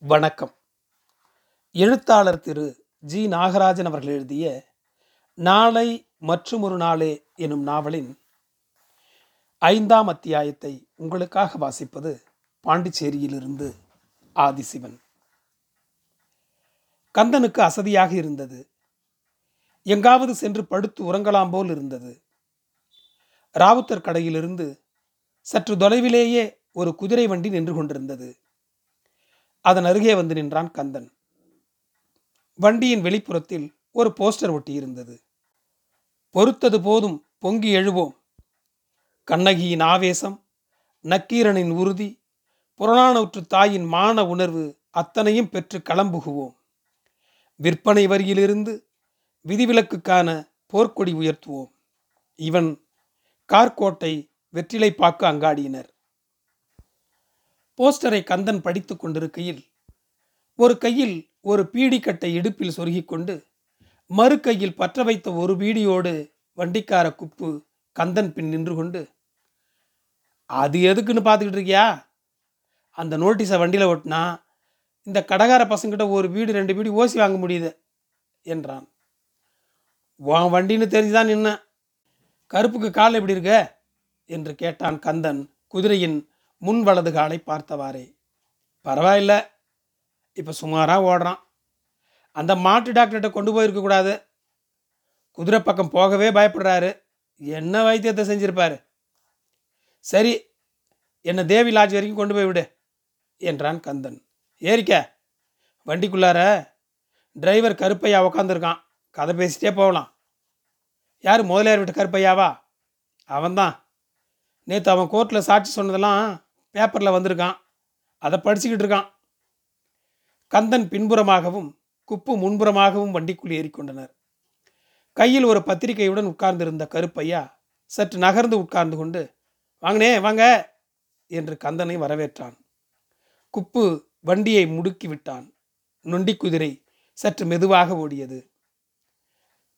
வணக்கம். எழுத்தாளர் திரு ஜி. நாகராஜன் அவர்கள் எழுதிய நாளை மற்றும் ஒரு நாளே எனும் நாவலின் ஐந்தாம் அத்தியாயத்தை உங்களுக்காக வாசிப்பது பாண்டிச்சேரியிலிருந்து ஆதிசிவன். கந்தனுக்கு அசதியாக இருந்தது. எங்காவது சென்று படுத்து உறங்கலாம் போல் இருந்தது. ராவுத்தர் கடையிலிருந்து சற்று தொலைவிலேயே ஒரு குதிரை வண்டி நின்று கொண்டிருந்தது. அதன் அருகே வந்து நின்றான் கந்தன். வண்டியின் வெளிப்புறத்தில் ஒரு போஸ்டர் ஒட்டியிருந்தது. பொறுத்தது போதும் பொங்கி எழுவோம். கண்ணகியின் ஆவேசம் நக்கீரனின் உறுதி புறநானூற்று தாயின் மான உணர்வு அத்தனையும் பெற்று களம்புகுவோம். விற்பனை வரியிலிருந்து விதிவிலக்குக்கான போர்க்கொடி உயர்த்துவோம். இவன் கார்கோட்டை வெற்றிலை பார்க்க அங்காடியினர். போஸ்டரை கந்தன் படித்து கொண்டிருக்கையில் ஒரு கையில் ஒரு பீடிக்கட்டை இடுப்பில் சொருகிக் கொண்டு மறு கையில் பற்ற வைத்த ஒரு பீடியோடு வண்டிக்கார குப்பு கந்தன் பின் நின்று கொண்டு அது எதுக்குன்னு பார்த்துக்கிட்டு இருக்கியா? அந்த நோட்டீஸை வண்டியில் ஓட்டினா இந்த கடகார பசங்கிட்ட ஒரு வீடு ரெண்டு வீடு ஓசி வாங்க முடியுது என்றான். உன் வண்டின்னு தெரிஞ்சுதான் நின்ன கருப்புக்கு கால் எப்படி இருக்க? என்று கேட்டான் கந்தன் குதிரையின் முன் வலது காலை பார்த்தவாறே. பரவாயில்ல. இப்போ சுமாராக ஓடுறான். அந்த மாட்டு டாக்டர்கிட்ட கொண்டு போயிருக்கக்கூடாது குதிரை பக்கம் போகவே பயப்படுறாரு. என்ன வைத்தியத்தை செஞ்சுருப்பார்? சரி என்னை தேவி லாட்ஜ் வரைக்கும் கொண்டு போய் விடு என்றான் கந்தன். ஏறிக்க வண்டிக்குள்ளார டிரைவர் கருப்பையா உக்காந்துருக்கான். கதை பேசிட்டே போகலாம். யார் முதலியார் விட்டு கருப்பையாவா? அவன்தான். நேற்று அவன் கோர்ட்டில் சாட்சி சொன்னதெல்லாம் பேப்பரில் வந்திருக்கான். அதை படிச்சுக்கிட்டு இருக்கான். கந்தன் பின்புறமாகவும் குப்பு முன்புறமாகவும் வண்டிக்குள் ஏறிக்கொண்டனர். கையில் ஒரு பத்திரிகையுடன் உட்கார்ந்திருந்த கருப்பையா சற்று நகர்ந்து உட்கார்ந்து கொண்டு வாங்கனே வாங்க என்று கந்தனை வரவேற்றான். குப்பு வண்டியை முடுக்கி விட்டான். நொண்டி குதிரை சற்று மெதுவாக ஓடியது.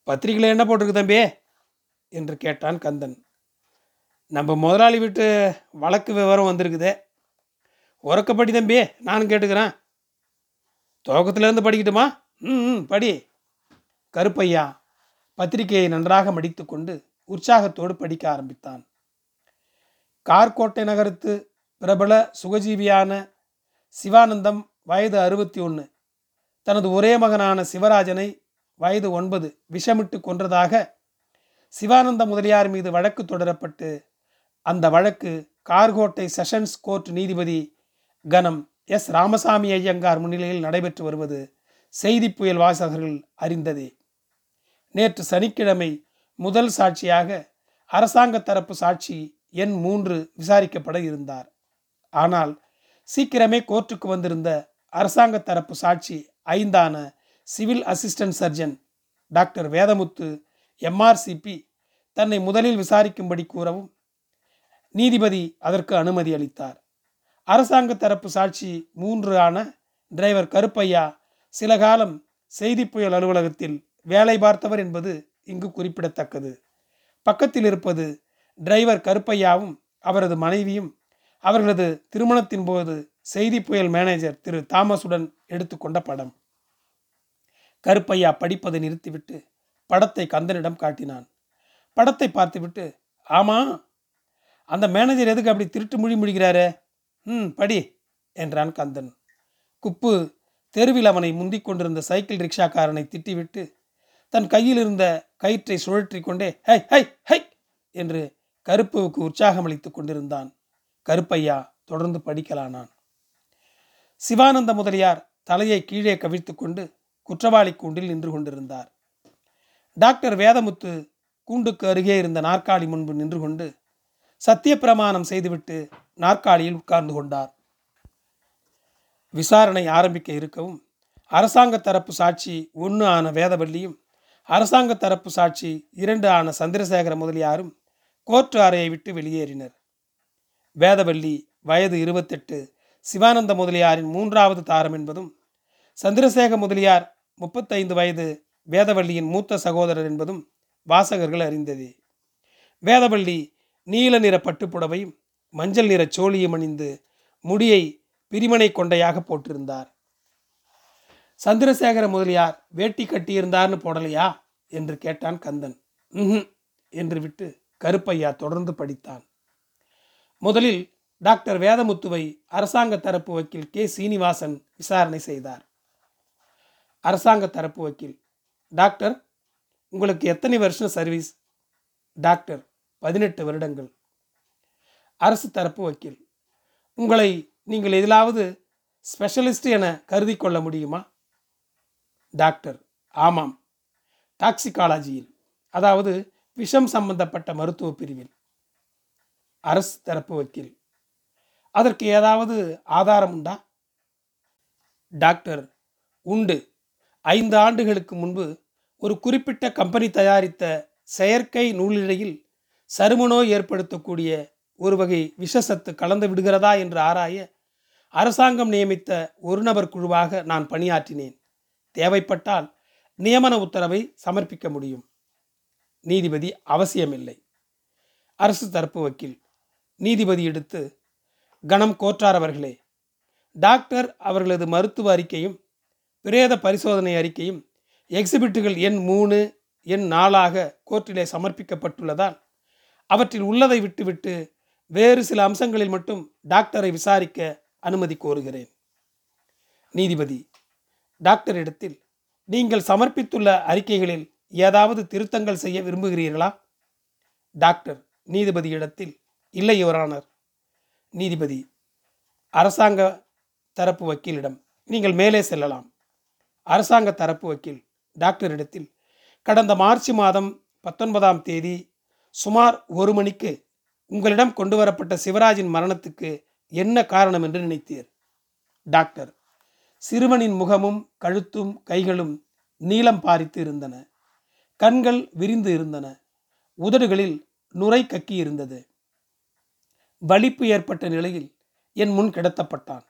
பத்திரிகையில் என்ன போட்டிருக்கு தம்பி? என்று கேட்டான் கந்தன். நம்ம முதலாளி வீட்டு வழக்கு விவரம் வந்திருக்குதே. உறக்கப்படி தம்பி நானும் கேட்டுக்கிறேன். துவக்கத்துலேருந்து படிக்கட்டுமா? ம் ம், படி. கருப்பையா பத்திரிகையை நன்றாக மடித்து கொண்டு உற்சாகத்தோடு படிக்க ஆரம்பித்தான். கார்கோட்டை நகரத்து பிரபல சுகஜீவியான சிவானந்தம் வயது அறுபத்தி ஒன்று தனது ஒரே மகனான சிவராஜனை வயது ஒன்பது விஷமிட்டு கொன்றதாக சிவானந்த முதலியார் மீது வழக்கு தொடரப்பட்டு அந்த வழக்கு கார்கோட்டை செஷன்ஸ் கோர்ட் நீதிபதி கனம் எஸ் ராமசாமி ஐயங்கார் முன்னிலையில் நடைபெற்று வருவது செய்தி புயல் வாசகர்கள் அறிந்ததே. நேற்று சனிக்கிழமை முதல் சாட்சியாக அரசாங்க தரப்பு சாட்சி எண் மூன்று விசாரிக்கப்பட இருந்தார். ஆனால் சீக்கிரமே கோர்ட்டுக்கு வந்திருந்த அரசாங்க தரப்பு சாட்சி ஐந்தான civil assistant surgeon doctor Vedamuthu M R C P தன்னை முதலில் விசாரிக்கும்படி கூறவும் நீதிபதி அதற்கு அனுமதி அளித்தார். அரசாங்க தரப்பு சாட்சி மூன்று ஆன டிரைவர் கருப்பையா சில காலம் செய்தி புயல் அலுவலகத்தில் வேலை பார்த்தவர் என்பது இங்கு குறிப்பிடத்தக்கது. பக்கத்தில் இருப்பது டிரைவர் கருப்பையாவும் அவரது மனைவியும் அவர்களது திருமணத்தின் போது செய்தி புயல் மேனேஜர் திரு தாமஸுடன் எடுத்துக்கொண்ட படம். கருப்பையா படிப்பதை நிறுத்திவிட்டு படத்தை கந்தனிடம் காட்டினான். படத்தை பார்த்துவிட்டு ஆமா அந்த மேனேஜர் எதுக்கு அப்படி திருட்டு மொழி முடிகிறாரு ம் படி என்றான் கந்தன். குப்பு தெருவில் அவனை முந்திக் கொண்டிருந்த சைக்கிள் ரிக்ஷாக்காரனை திட்டிவிட்டு தன் கையில் இருந்த கயிற்றை சுழற்றி கொண்டே ஹை ஹை ஹை! என்று கருப்புவுக்கு உற்சாகம் அளித்துக் கொண்டிருந்தான். கருப்பையா தொடர்ந்து படிக்கலானான். சிவானந்த முதலியார் தலையை கீழே கவிழ்த்து கொண்டு குற்றவாளி கூண்டில் நின்று கொண்டிருந்தார். டாக்டர் வேதமுத்து கூண்டுக்கு அருகே இருந்த நாற்காலி முன்பு நின்று கொண்டு சத்திய பிரமாணம் செய்துவிட்டு நாற்காலியில் உட்கார்ந்து கொண்டார். விசாரணை ஆரம்பிக்க இருக்கவும் அரசாங்க தரப்பு சாட்சி ஒன்று ஆன வேதவல்லியும் அரசாங்க தரப்பு சாட்சி இரண்டு ஆன சந்திரசேகர முதலியாரும் கோர்ட்டு அறையை விட்டு வெளியேறினர். வேதவல்லி வயது இருபத்தெட்டு சிவானந்த முதலியாரின் மூன்றாவது தாரம் என்பதும் சந்திரசேகர முதலியார் முப்பத்தைந்து வயது வேதவல்லியின் மூத்த சகோதரர் என்பதும் வாசகர்கள் அறிந்ததே. வேதவள்ளி நீல நிற பட்டுப்புடவையும் மஞ்சள் நிற சோழியும் அணிந்து முடியை பிரிமனை கொண்டையாக போட்டிருந்தார். சந்திரசேகர முதலியார் வேட்டி கட்டியிருந்தார்னு போடலையா? என்று கேட்டான் கந்தன். ம் என்று விட்டு கருப்பையா தொடர்ந்து படித்தான். முதலில் டாக்டர் வேதமுத்துவை அரசாங்க தரப்பு வக்கீல் கே. சீனிவாசன் விசாரணை செய்தார். அரசாங்க தரப்பு வக்கீல் டாக்டர் உங்களுக்கு எத்தனை வருஷம் சர்வீஸ்? டாக்டர் பதினெட்டு வருடங்கள். அரசு தரப்பு வக்கீல். உங்களை நீங்கள் எதிலாவது ஸ்பெஷலிஸ்ட் என கருதி கொள்ள முடியுமா? டாக்டர். ஆமாம். டாக்ஸிகாலஜியில் அதாவது விஷம் சம்பந்தப்பட்ட மருத்துவ பிரிவில். அரசு தரப்பு வக்கீல். அதற்கு ஏதாவது ஆதாரம் உண்டா? டாக்டர். உண்டு. ஐந்து ஆண்டுகளுக்கு முன்பு ஒரு குறிப்பிட்ட கம்பெனி தயாரித்த செயற்கை நூலிழையில் சருமனோ ஏற்படுத்தக்கூடிய ஒரு வகை விஷசத்து கலந்து விடுகிறதா என்று ஆராய அரசாங்கம் நியமித்த ஒரு நபர் குழுவாக நான் பணியாற்றினேன். தேவைப்பட்டால் நியமன உத்தரவை சமர்ப்பிக்க முடியும். நீதிபதி அவசியமில்லை. அரசு தரப்பு வக்கீல். நீதிபதி எடுத்து கணம் கோற்றார் அவர்களே டாக்டர் அவர்களது மருத்துவ அறிக்கையும் பிரேத பரிசோதனை அறிக்கையும் எக்ஸிபிட்டுகள் எண் மூணு எண் நாளாக கோர்ட்டிலே சமர்ப்பிக்கப்பட்டுள்ளதால் அவற்றில் உள்ளதை விட்டுவிட்டு வேறு சில அம்சங்களில் மட்டும் டாக்டரை விசாரிக்க அனுமதி கோருகிறேன். நீதிபதி டாக்டர் இடத்தில் நீங்கள் சமர்ப்பித்துள்ள அறிக்கைகளில் ஏதாவது திருத்தங்கள் செய்ய விரும்புகிறீர்களா? டாக்டர் நீதிபதி இடத்தில் இல்லை யுவரானர் நீதிபதி அரசாங்க தரப்பு வக்கீலிடம் நீங்கள் மேலே செல்லலாம். அரசாங்க தரப்பு வக்கீல் டாக்டரிடத்தில் கடந்த மார்ச் மாதம் பத்தொன்பதாம் தேதி சுமார் ஒரு மணிக்கு உங்களிடம் கொண்டு வரப்பட்ட சிவராஜின் மரணத்துக்கு என்ன காரணம் என்று நினைத்தீர்? டாக்டர் சிறுவனின் முகமும் கழுத்தும் கைகளும் நீளம் பாரித்து இருந்தன. கண்கள் விரிந்து இருந்தன. உதடுகளில் நுரை கக்கி இருந்தது. வலிப்பு ஏற்பட்ட நிலையில் என் முன் கிடத்தப்பட்டான்.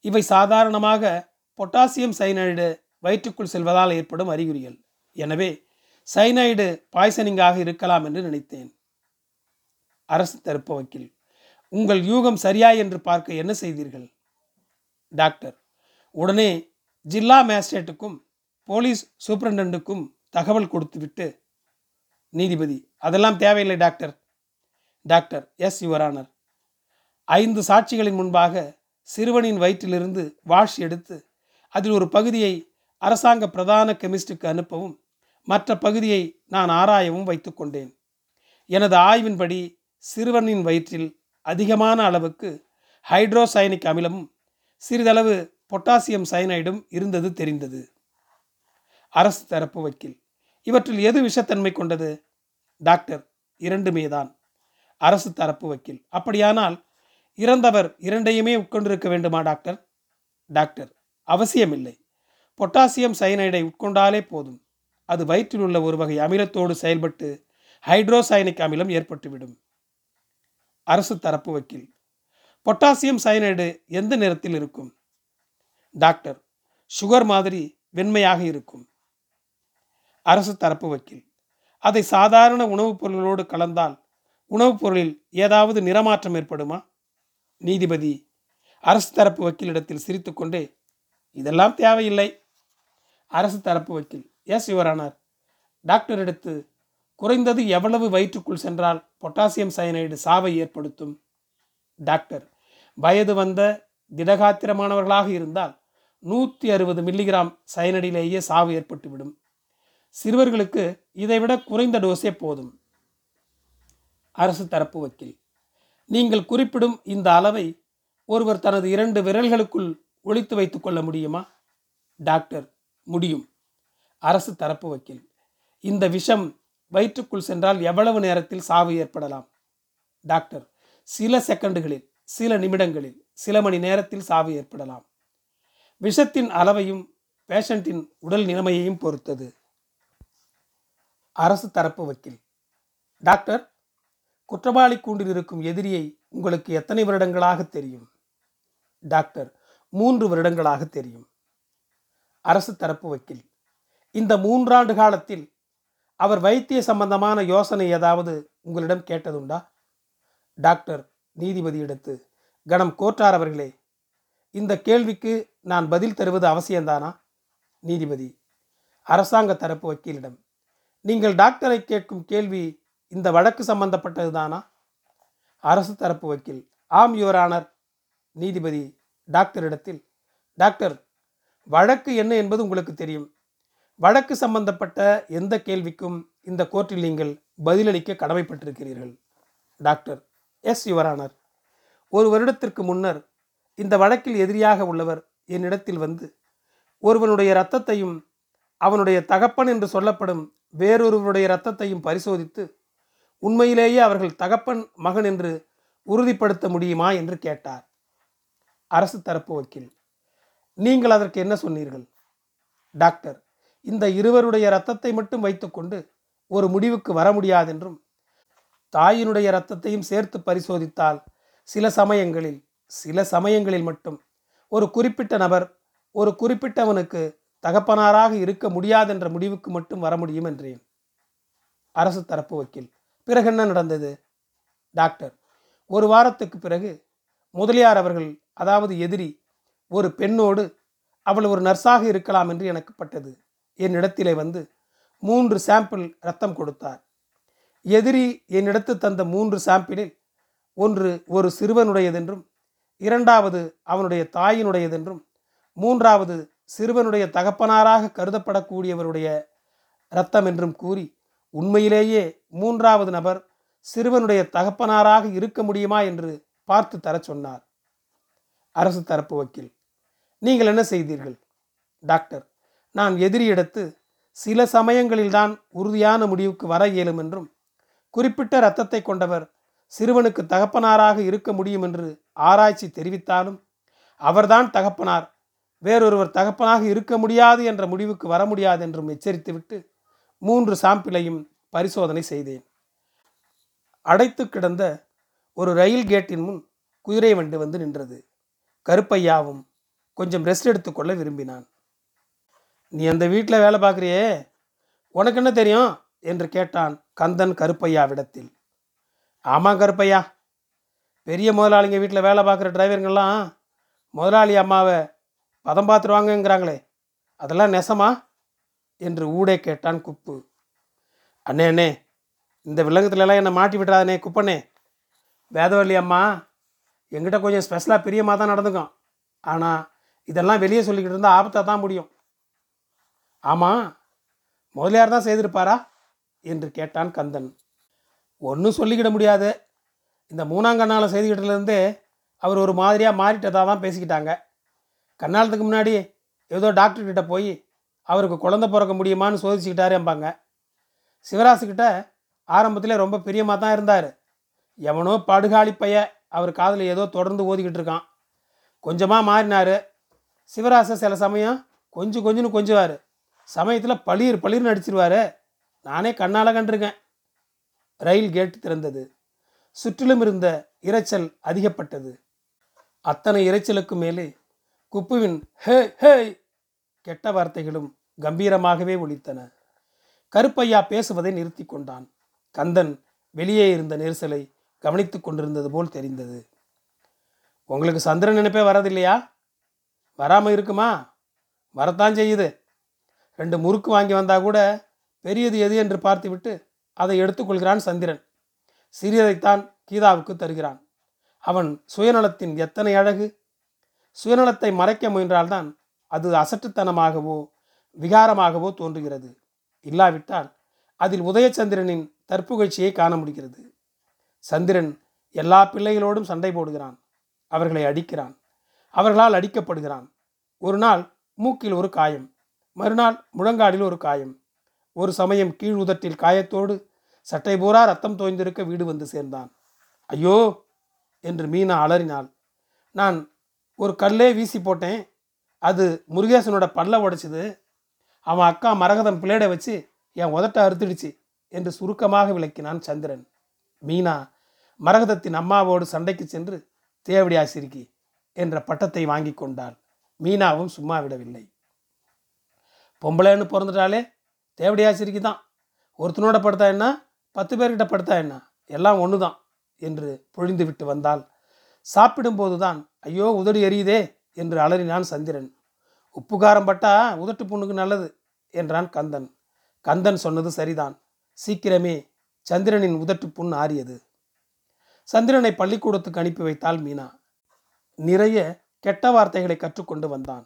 இவை சாதாரணமாக பொட்டாசியம் சைனைடு வயிற்றுக்குள் செல்வதால் ஏற்படும் அறிகுறிகள். எனவே சைனைடு பாய்சனிங்காக இருக்கலாம் என்று நினைத்தேன். அரசு தரப்பு வக்கீல் உங்கள் யூகம் சரியா என்று பார்க்க என்ன செய்தீர்கள்? டாக்டர் உடனே ஜில்லா மேஜிஸ்ட்ரேட்டுக்கும் போலீஸ் சூப்பரண்டுக்கும் தகவல் கொடுத்துவிட்டு நீதிபதி அதெல்லாம் தேவையில்லை டாக்டர். டாக்டர் எஸ் யுவரானர் ஐந்து சாட்சிகளின் முன்பாக சிறுவனின் வயிற்றிலிருந்து வாஷ் எடுத்து அதில் ஒரு பகுதியை அரசாங்க பிரதான கெமிஸ்டுக்கு அனுப்பவும் மற்ற பகுதியை நான் ஆராயவும் வைத்துக்கொண்டேன் எனது ஆய்வின்படி சிறுவனின் வயிற்றில் அதிகமான அளவுக்கு ஹைட்ரோசைனிக் அமிலமும் சிறிதளவு பொட்டாசியம் சைனைடும் இருந்தது தெரிந்தது. அரசு தரப்பு வக்கீல். இவற்றில் எது விஷத்தன்மை கொண்டது? டாக்டர் இரண்டுமே தான் அரசு தரப்பு வக்கீல். அப்படியானால் இறந்தவர் இரண்டையுமே உட்கொண்டிருக்க வேண்டுமா டாக்டர்? டாக்டர் அவசியமில்லை. பொட்டாசியம் சைனைடை உட்கொண்டாலே போதும். அது வயிற்றில் உள்ள ஒரு வகை அமிலத்தோடு செயல்பட்டு ஹைட்ரோசைனிக் அமிலம் ஏற்பட்டுவிடும். அரசு தரப்பு வக்கீல். பொட்டாசியம் சயனைடு எந்த நிறத்தில் இருக்கும்? டாக்டர் சுகர் மாதிரி வெண்மையாக இருக்கும். அரசு தரப்பு வக்கீல். அதை சாதாரண உணவுப் பொருள்களோடு கலந்தால் உணவுப் பொருளில் ஏதாவது நிறமாற்றம் ஏற்படுமா? நீதிபதி அரசு தரப்பு வக்கீலிடத்தில் சிரித்துக்கொண்டே இதெல்லாம் தேவையில்லை. அரசு தரப்பு வக்கீல். எஸ் யுவரானார் டாக்டர் எடுத்து குறைந்தது எவ்வளவு வயிற்றுக்குள் சென்றால் பொட்டாசியம் சயனைடு சாவை ஏற்படுத்தும்? டாக்டர் வயது வந்த திடகாத்திரமானவர்களாக இருந்தால் நூற்றி அறுபது மில்லிகிராம் சயனடிலேயே சாவு ஏற்பட்டுவிடும். சிறுவர்களுக்கு இதைவிட குறைந்த டோஸே போதும். அரசு தரப்பு வக்கீல் நீங்கள் குறிப்பிடும் இந்த அளவை ஒருவர் தனது இரண்டு விரல்களுக்குள் ஒழித்து வைத்துக்கொள்ள முடியுமா? டாக்டர் முடியும். அரசு தரப்பு வக்கீல். இந்த விஷம் வயிற்றுக்குள் சென்றால் எவ்வளவு நேரத்தில் சாவு ஏற்படலாம்? டாக்டர் சில செகண்டுகளில் சில நிமிடங்களில் சில மணி நேரத்தில் சாவு ஏற்படலாம். விஷத்தின் அளவையும் பேஷண்டின் உடல் நிலைமையையும் பொறுத்தது. அரசு தரப்பு வக்கீல். டாக்டர் குற்றவாளி கூண்டில் இருக்கும் எதிரியை உங்களுக்கு எத்தனை வருடங்களாக தெரியும்? டாக்டர் மூன்று வருடங்களாக தெரியும். அரசு தரப்பு வக்கீல். இந்த மூன்றாண்டு காலத்தில் அவர் வைத்திய சம்பந்தமான யோசனை ஏதாவது உங்களிடம் கேட்டதுண்டா? டாக்டர் நீதிபதி எடுத்து கணம் கோற்றார் அவர்களே இந்த கேள்விக்கு நான் பதில் தருவது அவசியம்தானா? நீதிபதி அரசாங்க தரப்பு வக்கீலிடம் நீங்கள் டாக்டரை கேட்கும் கேள்வி இந்த வழக்கு சம்பந்தப்பட்டதுதானா? அரசு தரப்பு வக்கீல் ஆம் யுவரானர் நீதிபதி டாக்டரிடத்தில் டாக்டர் வழக்கு என்ன என்பது உங்களுக்கு தெரியும். வழக்கு சம்பந்தப்பட்ட எந்த கேள்விக்கும் இந்த கோர்ட்டில் நீங்கள் பதிலளிக்க கடமைப்பட்டிருக்கிறீர்கள்? டாக்டர் எஸ் யுவரானர் ஒரு வருடத்திற்கு முன்னர் இந்த வழக்கில் எதிரியாக உள்ளவர் என்னிடத்தில் வந்து ஒருவனுடைய இரத்தத்தையும் அவனுடைய தகப்பன் என்று சொல்லப்படும் வேறொருவருடைய இரத்தத்தையும் பரிசோதித்து உண்மையிலேயே அவர்கள் தகப்பன் மகன் என்று உறுதிப்படுத்த முடியுமா என்று கேட்டார். அரசு தரப்பு வக்கீல் நீங்கள் அதற்கு என்ன சொன்னீர்கள்? டாக்டர் இந்த இருவருடைய இரத்தத்தை மட்டும் வைத்துக்கொண்டு ஒரு முடிவுக்கு வர முடியாதென்றும் தாயினுடைய இரத்தத்தையும் சேர்த்து பரிசோதித்தால் சில சமயங்களில் சில சமயங்களில் மட்டும் ஒரு குறிப்பிட்ட நபர் ஒரு குறிப்பிட்டவனுக்கு தகப்பனாராக இருக்க முடியாதென்ற முடிவுக்கு மட்டும் வர முடியும் என்றேன். அரசு தரப்பு வக்கீல். பிறகு என்ன நடந்தது? டாக்டர் ஒரு வாரத்துக்கு பிறகு முதலியார் அவர்கள் அதாவது எதிரி ஒரு பெண்ணோடு அவள் ஒரு நர்ஸாக இருக்கலாம் என்று எனக்கு பட்டது. என்னிடத்திலே வந்து மூன்று சாம்பிள் ரத்தம் கொடுத்தார். எதிரி என்னிடத்து தந்த மூன்று சாம்பிளில் ஒன்று ஒரு சிறுவனுடையதென்றும் இரண்டாவது அவனுடைய தாயினுடையதென்றும் மூன்றாவது சிறுவனுடைய தகப்பனாராக கருதப்படக்கூடியவருடைய இரத்தம் என்றும் கூறி உண்மையிலேயே மூன்றாவது நபர் சிறுவனுடைய தகப்பனாராக இருக்க முடியுமா என்று பார்த்து தர சொன்னார். அரசு தரப்பு வக்கீல் நீங்கள் என்ன செய்தீர்கள்? டாக்டர் நான் எதிரியெடுத்து சில சமயங்களில்தான் உறுதியான முடிவுக்கு வர இயலும் என்றும் குறிப்பிட்ட இரத்தத்தை கொண்டவர் சிறுவனுக்கு தகப்பனாராக இருக்க முடியும் என்று ஆராய்ச்சி தெரிவித்தாலும் அவர்தான் தகப்பனார். வேறொருவர் தகப்பனாக இருக்க முடியாது என்ற முடிவுக்கு வர முடியாது என்றும் எச்சரித்துவிட்டு மூன்று சாம்பிளையும் பரிசோதனை செய்தேன். அடைத்து கிடந்த ஒரு ரயில் கேட்டின் முன் குதிரை வண்டு வந்து நின்றது. கருப்பையாவும் கொஞ்சம் ரெஸ்ட் எடுத்துக்கொள்ள விரும்பினான். நீ அந்த வீட்டில் வேலை பார்க்குறியே? உனக்கு என்ன தெரியும்? என்று கேட்டான் கந்தன் கருப்பையாவிடத்தில். ஆமாம் கருப்பையா. பெரிய முதலாளிங்க வீட்டில் வேலை பார்க்குற டிரைவருங்கெல்லாம் முதலாளி அம்மாவை பதம் பார்த்துருவாங்கங்கிறாங்களே அதெல்லாம் நெசமா? என்று ஊடே கேட்டான் குப்பு. அண்ணே அண்ணே இந்த விலங்கத்துலலாம் என்னை மாட்டி விட்டுறாதனே குப்பண்ணே. வேதவள்ளி அம்மா எங்கிட்ட கொஞ்சம் ஸ்பெஷலாக பிரியமாக தான் நடந்துக்கும். ஆனால் இதெல்லாம் வெளியே சொல்லிக்கிட்டு இருந்தால் ஆபத்தாக தான் முடியும். ஆமாம் முதலியார் தான் செய்திருப்பாரா? என்று கேட்டான் கந்தன். ஒன்றும் சொல்லிக்கிட முடியாது. இந்த மூணாங்கண்ணால் செய்துக்கிட்டதுலேருந்தே அவர் ஒரு மாதிரியாக மாறிட்டதாக தான் பேசிக்கிட்டாங்க. கண்ணாலத்துக்கு முன்னாடி ஏதோ டாக்டர்கிட்ட போய் அவருக்கு குழந்தை பிறக்க முடியுமான்னு சோதிச்சுக்கிட்டாரேம்பாங்க சிவராசுக்கிட்ட ஆரம்பத்தில் ரொம்ப பிரியமாக தான் இருந்தார். எவனோ படுகாளி பைய அவர் காதில் ஏதோ தொடர்ந்து ஓதிக்கிட்டு இருக்கான். கொஞ்சமாக மாறினார். சிவராசை சில சமயம் கொஞ்சம் கொஞ்சம்னு கொஞ்சுவார். சமயத்தில் பளிர் பளிர்னு அடிச்சிருவாரு. நானே கண்ணால் கண்டிருக்கேன். ரயில் கேட் திறந்தது. சுற்றிலும் இருந்த இரைச்சல் அதிகப்பட்டது. அத்தனை இரைச்சலுக்கு மேலே குப்புவின் ஹே ஹே கெட்ட வார்த்தைகளும் கம்பீரமாகவே ஒழித்தன கருப்பையா பேசுவதை நிறுத்தி கொண்டான். கந்தன் வெளியே இருந்த நெரிசலை கவனித்து கொண்டிருந்தது போல் தெரிந்தது. உங்களுக்கு சந்திரன் நினைப்பே வரதில்லையா? வராமல் இருக்குமா? வரத்தான் செய்யுது. ரெண்டு முறுக்கு வாங்கி வந்தால் கூட பெரியது எது என்று பார்த்துவிட்டு அதை எடுத்துக்கொள்கிறான் சந்திரன். சிறியதைத்தான் கீதாவுக்கு தருகிறான். அவன் சுயநலத்தின் எத்தனை அழகு? சுயநலத்தை மறைக்க முயன்றால்தான் அது அசட்டுத்தனமாகவோ விகாரமாகவோ தோன்றுகிறது. இல்லாவிட்டால் அதில் உதயச்சந்திரனின் தற்புகழ்ச்சியை காண முடிகிறது. சந்திரன் எல்லா பிள்ளைகளோடும் சண்டை போடுகிறான். அவர்களை அடிக்கிறான். அவர்களால் அடிக்கப்படுகிறான். ஒரு நாள் மூக்கில் ஒரு காயம். மறுநாள் முழங்காடில் ஒரு காயம். ஒரு சமயம் கீழ் உதட்டில் காயத்தோடு சட்டை பூரா ரத்தம் தோய்ந்திருக்க வீடு வந்து சேர்ந்தான். ஐயோ! என்று மீனா அலறினாள். நான் ஒரு கல்லே வீசி போட்டேன். அது முருகேசனோட பல்ல உடைச்சிது. அவன் அக்கா மரகதம் பிளேடை வச்சு என் உதட்ட அறுத்துடுச்சு என்று சுருக்கமாக விளக்கினான் சந்திரன். மீனா மரகதத்தின் அம்மாவோடு சண்டைக்கு சென்று தேவடி ஆசிரிக்கி என்ற பட்டத்தை வாங்கி கொண்டாள். மீனாவும் சும்மா விடவில்லை. பொம்பளைன்னு பிறந்துட்டாலே தேவடி ஆசிரிக்கு தான் ஒருத்தனோட படுத்தா என்ன? பத்து பேர்கிட்ட படுத்தா என்ன? எல்லாம் ஒன்று தான் என்று பொழிந்து விட்டு வந்தால் சாப்பிடும்போது தான் ஐயோ உதடு எரியுதே என்று அலறினான் சந்திரன். உப்பு காரம் பட்டா உதட்டு புண்ணுக்கு நல்லது என்றான் கந்தன். கந்தன் சொன்னது சரிதான். சீக்கிரமே சந்திரனின் உதட்டு புண் ஆறியது. சந்திரனை பள்ளிக்கூடத்துக்கு அனுப்பி வைத்தாள் மீனா. நிறைய கெட்ட வார்த்தைகளை கற்றுக்கொண்டு வந்தான்.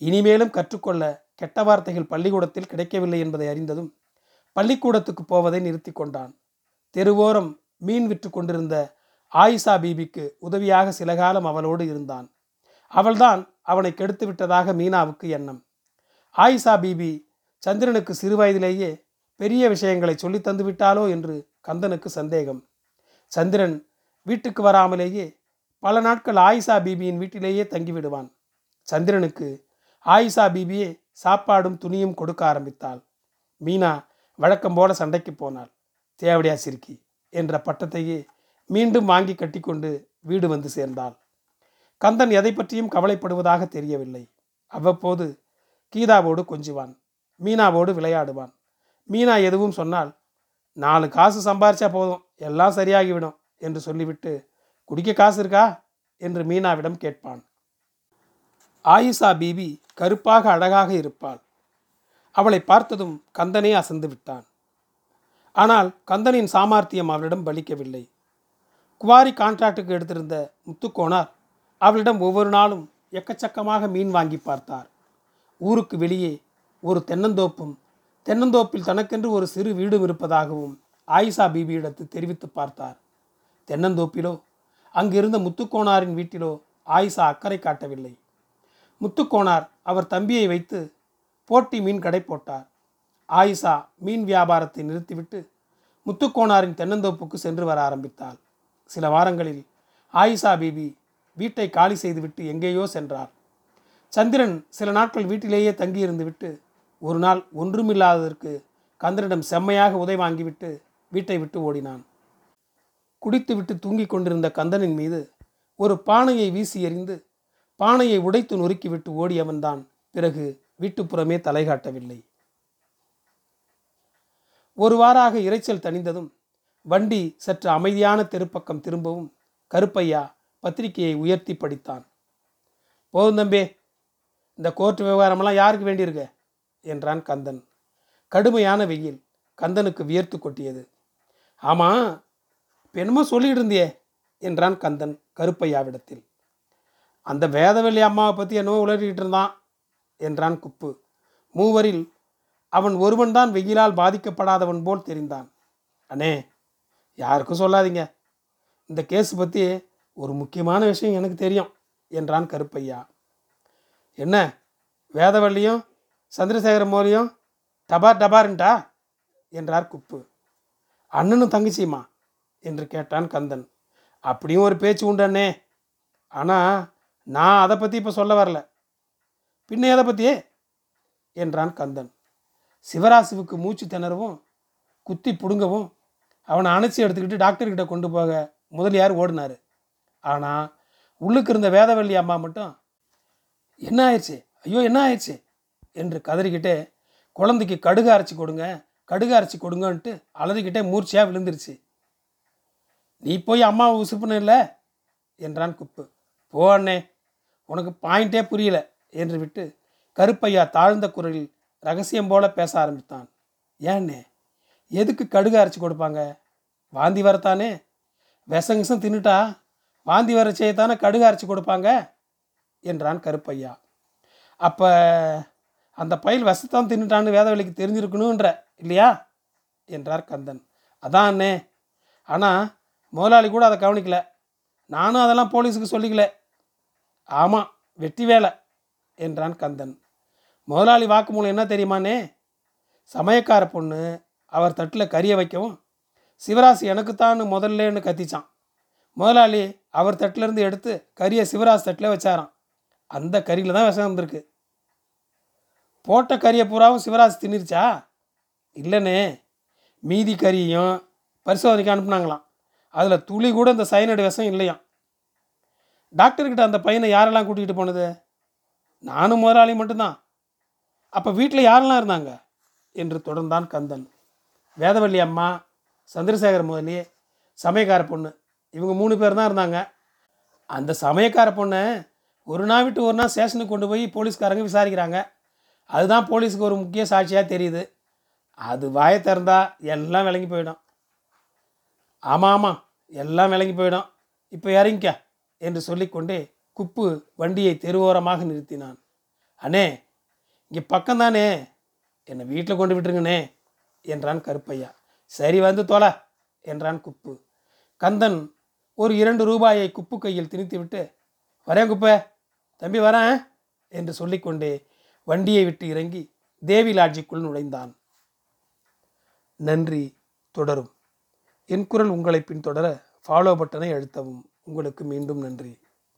இனிமேலும் கற்றுக்கொள்ள கெட்ட வார்த்தைகள் பள்ளிக்கூடத்தில் கிடைக்கவில்லை என்பதை அறிந்ததும் பள்ளிக்கூடத்துக்கு போவதை நிறுத்தி கொண்டான். தெருவோரம் மீன் விற்று கொண்டிருந்த ஆயிஷா பீபிக்கு உதவியாக சில காலம் அவளோடு இருந்தான். அவள்தான் அவனை கெடுத்து விட்டதாக மீனாவுக்கு எண்ணம். ஆயிஷா பீபி சந்திரனுக்கு சிறு வயதிலேயே பெரிய விஷயங்களை சொல்லி தந்து விட்டாலோ என்று கந்தனுக்கு சந்தேகம். சந்திரன் வீட்டுக்கு வராமலேயே பல நாட்கள் ஆயிஷா பீபியின் வீட்டிலேயே தங்கிவிடுவான். சந்திரனுக்கு ஆயிஷா பீபியே சாப்பாடும் துணியும் கொடுக்க ஆரம்பித்தாள். மீனா வழக்கம் போல சண்டைக்கு போனாள். தேவடியா சிரிக்கி என்ற பட்டத்தையே மீண்டும் வாங்கி கட்டிக்கொண்டு வீடு வந்து சேர்ந்தாள். கந்தன் எதை பற்றியும் கவலைப்படுவதாக தெரியவில்லை. அவ்வப்போது கீதாவோடு கொஞ்சுவான். மீனாவோடு விளையாடுவான். மீனா எதுவும் சொன்னால் நாலு காசு சம்பாரிச்சா போதும். எல்லாம் சரியாகிவிடும் என்று சொல்லிவிட்டு குடிக்க காசு இருக்கா? என்று மீனாவிடம் கேட்பான். ஆயிஷா பீபி கருப்பாக அழகாக இருப்பாள். அவளை பார்த்ததும் கந்தனே அசந்து விட்டான். ஆனால் கந்தனின் சாமர்த்தியம் அவளிடம் பலிக்கவில்லை. குவாரி கான்ட்ராக்டுக்கு எடுத்திருந்த முத்துக்கோனார் அவளிடம் ஒவ்வொரு நாளும் எக்கச்சக்கமாக மீன் வாங்கி பார்த்தார். ஊருக்கு வெளியே ஒரு தென்னந்தோப்பும் தென்னந்தோப்பில் தனக்கென்று ஒரு சிறு வீடும் இருப்பதாகவும் ஆயிஷா பீபியிடத்து தெரிவித்து பார்த்தார். தென்னந்தோப்பிலோ அங்கிருந்த முத்துக்கோனாரின் வீட்டிலோ ஆயிஷா அக்கறை காட்டவில்லை. முத்துக்கோனார் அவர் தம்பியை வைத்து போட்டி மீன் கடை போட்டார். ஆயிஷா மீன் வியாபாரத்தை நிறுத்திவிட்டு முத்துக்கோனாரின் தென்னந்தோப்புக்கு சென்று வர ஆரம்பித்தாள். சில வாரங்களில் ஆயிஷா பீபி வீட்டை காலி செய்துவிட்டு எங்கேயோ சென்றார். சந்திரன் சில நாட்கள் வீட்டிலேயே தங்கியிருந்துவிட்டு ஒரு நாள் ஒன்றுமில்லாததற்கு கந்தனிடம் செம்மையாக உதை வாங்கிவிட்டு வீட்டை விட்டு ஓடினான். குடித்துவிட்டு தூங்கிக் கொண்டிருந்த கந்தனின் மீது ஒரு பானையை வீசி எறிந்து பானையை உடைத்து நொறுக்கிவிட்டு ஓடியவன்தான். பிறகு வீட்டுப்புறமே தலைகாட்டவில்லை ஒரு வாராக இரைச்சல் தணிந்ததும் வண்டி சற்று அமைதியான தெருப்பக்கம் திரும்பவும் கருப்பையா பத்திரிகையை உயர்த்தி படித்தான். போதும் தம்பே இந்த கோர்ட் விவகாரமெல்லாம் யாருக்கு வேண்டியிருக்க? என்றான் கந்தன். கடுமையான வெயில் கந்தனுக்கு வியர்த்து கொட்டியது. ஆமாம் இப்போ என்னமோ சொல்லிட்டு இருந்தியே என்றான் கந்தன் கருப்பையாவிடத்தில். அந்த வேதவெளி அம்மாவை பற்றி என்னவோ உளறிக்கிட்டு இருந்தான் என்றான் குப்பு. மூவரில் அவன் ஒருவன்தான் வெயிலால் பாதிக்கப்படாதவன் போல் தெரிந்தான். அண்ணே யாருக்கும் சொல்லாதீங்க. இந்த கேஸ் பற்றி ஒரு முக்கியமான விஷயம் எனக்கு தெரியும் என்றான் கருப்பையா. என்ன வேதவள்ளியும் சந்திரசேகர மோரியும் டபார் டபார்ன்ட்டா? என்றார் குப்பு. அண்ணனும் தங்கச்சியுமா? என்று கேட்டான் கந்தன். அப்படியும் ஒரு பேச்சு உண்டு அண்ணே. ஆனால் நான் அதை பற்றி இப்போ சொல்ல வரல. பின்ன எதை பற்றியே என்றான் கந்தன். சிவராசுவுக்கு மூச்சு திணறவும் குத்தி பிடுங்கவும் அவனை அணைச்சி எடுத்துக்கிட்டு டாக்டர்கிட்ட கொண்டு போக முதலியார் ஓடினார். ஆனால் உள்ளுக்கு இருந்த வேதவள்ளி அம்மா மட்டும் என்ன ஆயிடுச்சு? ஐயோ என்ன ஆயிடுச்சு? என்று கதறிக்கிட்டே குழந்தைக்கு கடுகு அரைச்சி கொடுங்க கடுகு அரைச்சி கொடுங்கன்ட்டு அலறிக்கிட்டே மூர்ச்சியாக விழுந்துருச்சு. நீ போய் அம்மாவை உசுப்புன இல்லை? என்றான் குப்பு. போ அண்ணே உனக்கு பாயிண்டே புரியல என்று விட்டு கருப்பையா தாழ்ந்த குரலில் ரகசியம் போல பேச ஆரம்பித்தான். ஏன்னே? எதுக்கு கடுகு அரைச்சி கொடுப்பாங்க? வாந்தி வரத்தானே? விஷம் கிசம் தின்னுட்டா வாந்தி வர செய்யத்தானே கடுகு அரைச்சி கொடுப்பாங்க? என்றான் கருப்பையா. அப்போ அந்த பயில் விஷத்தான் தின்னுட்டான்னு வேதவெளிக்கு தெரிஞ்சிருக்கணுன்ற இல்லையா? என்றார் கந்தன். அதான் அண்ணே. ஆனால் முதலாளி கூட அதை கவனிக்கல. நானும் அதெல்லாம் போலீஸுக்கு சொல்லிக்கல. ஆமாம் வெட்டி வேலை என்றான் கந்தன். முதலாளி வாக்குமூலம் என்ன தெரியுமானே சமயக்கார பொண்ணு அவர் தட்டில் கறியை வைக்கவும் சிவராசு எனக்குத்தான்னு முதல்லன்னு கத்திச்சான். முதலாளி அவர் தட்டிலேருந்து எடுத்து கறியை சிவராஜ் தட்டில் வச்சாராம். அந்த கறியில் தான் விஷம் வந்திருக்கு போட்ட கறியை பூராவும் சிவராஜ் தின்னுருச்சா? இல்லைண்ணே. மீதி கறியையும் பரிசோதனைக்கு அனுப்புனாங்களாம். அதில் துளி கூட இந்த சைனடு விஷம் இல்லையாம். டாக்டர்கிட்ட அந்த பையனை யாரெல்லாம் கூட்டிகிட்டு போனது? நானும் முதலாளி மட்டும்தான். அப்போ வீட்டில் யாரெல்லாம் இருந்தாங்க? என்று தொடர்ந்தான் கந்தன். வேதவள்ளி அம்மா சந்திரசேகர முதலி சமயக்கார பொண்ணு. இவங்க மூணு பேர் தான் இருந்தாங்க. அந்த சமயக்கார பொண்ணை ஒரு நாள் விட்டு ஒரு நாள் ஸ்டேஷனுக்கு கொண்டு போய் போலீஸ்காரங்க விசாரிக்கிறாங்க. அதுதான் போலீஸுக்கு ஒரு முக்கிய சாட்சியாக தெரியுது. அது வாயை திறந்தா எல்லாம் விளங்கி போயிடும். ஆமாம் ஆமாம் எல்லாம் விளங்கி போயிடும். இப்போ இறங்கிக்க என்று சொல்லிக்கொண்டே குப்பு வண்டியை தெருவோரமாக நிறுத்தினான். அண்ணே இங்கே பக்கம்தானே? என்னை வீட்டில் கொண்டு விட்டுருங்கண்ணே என்றான் கருப்பையா. சரி வந்து தொலை என்றான் குப்பு. கந்தன் ஒரு இரண்டு ரூபாயை குப்பு கையில் திணித்துவிட்டு வரேன் குப்பை தம்பி வரேன் என்று சொல்லிக்கொண்டே வண்டியை விட்டு இறங்கி தேவி லாட்ஜிக்குள் நுழைந்தான். நன்றி தொடரும். என் குரல் உங்களை பின்தொடர ஃபாலோ பட்டனை அழுத்தவும். உங்களுக்கு மீண்டும் நன்றி.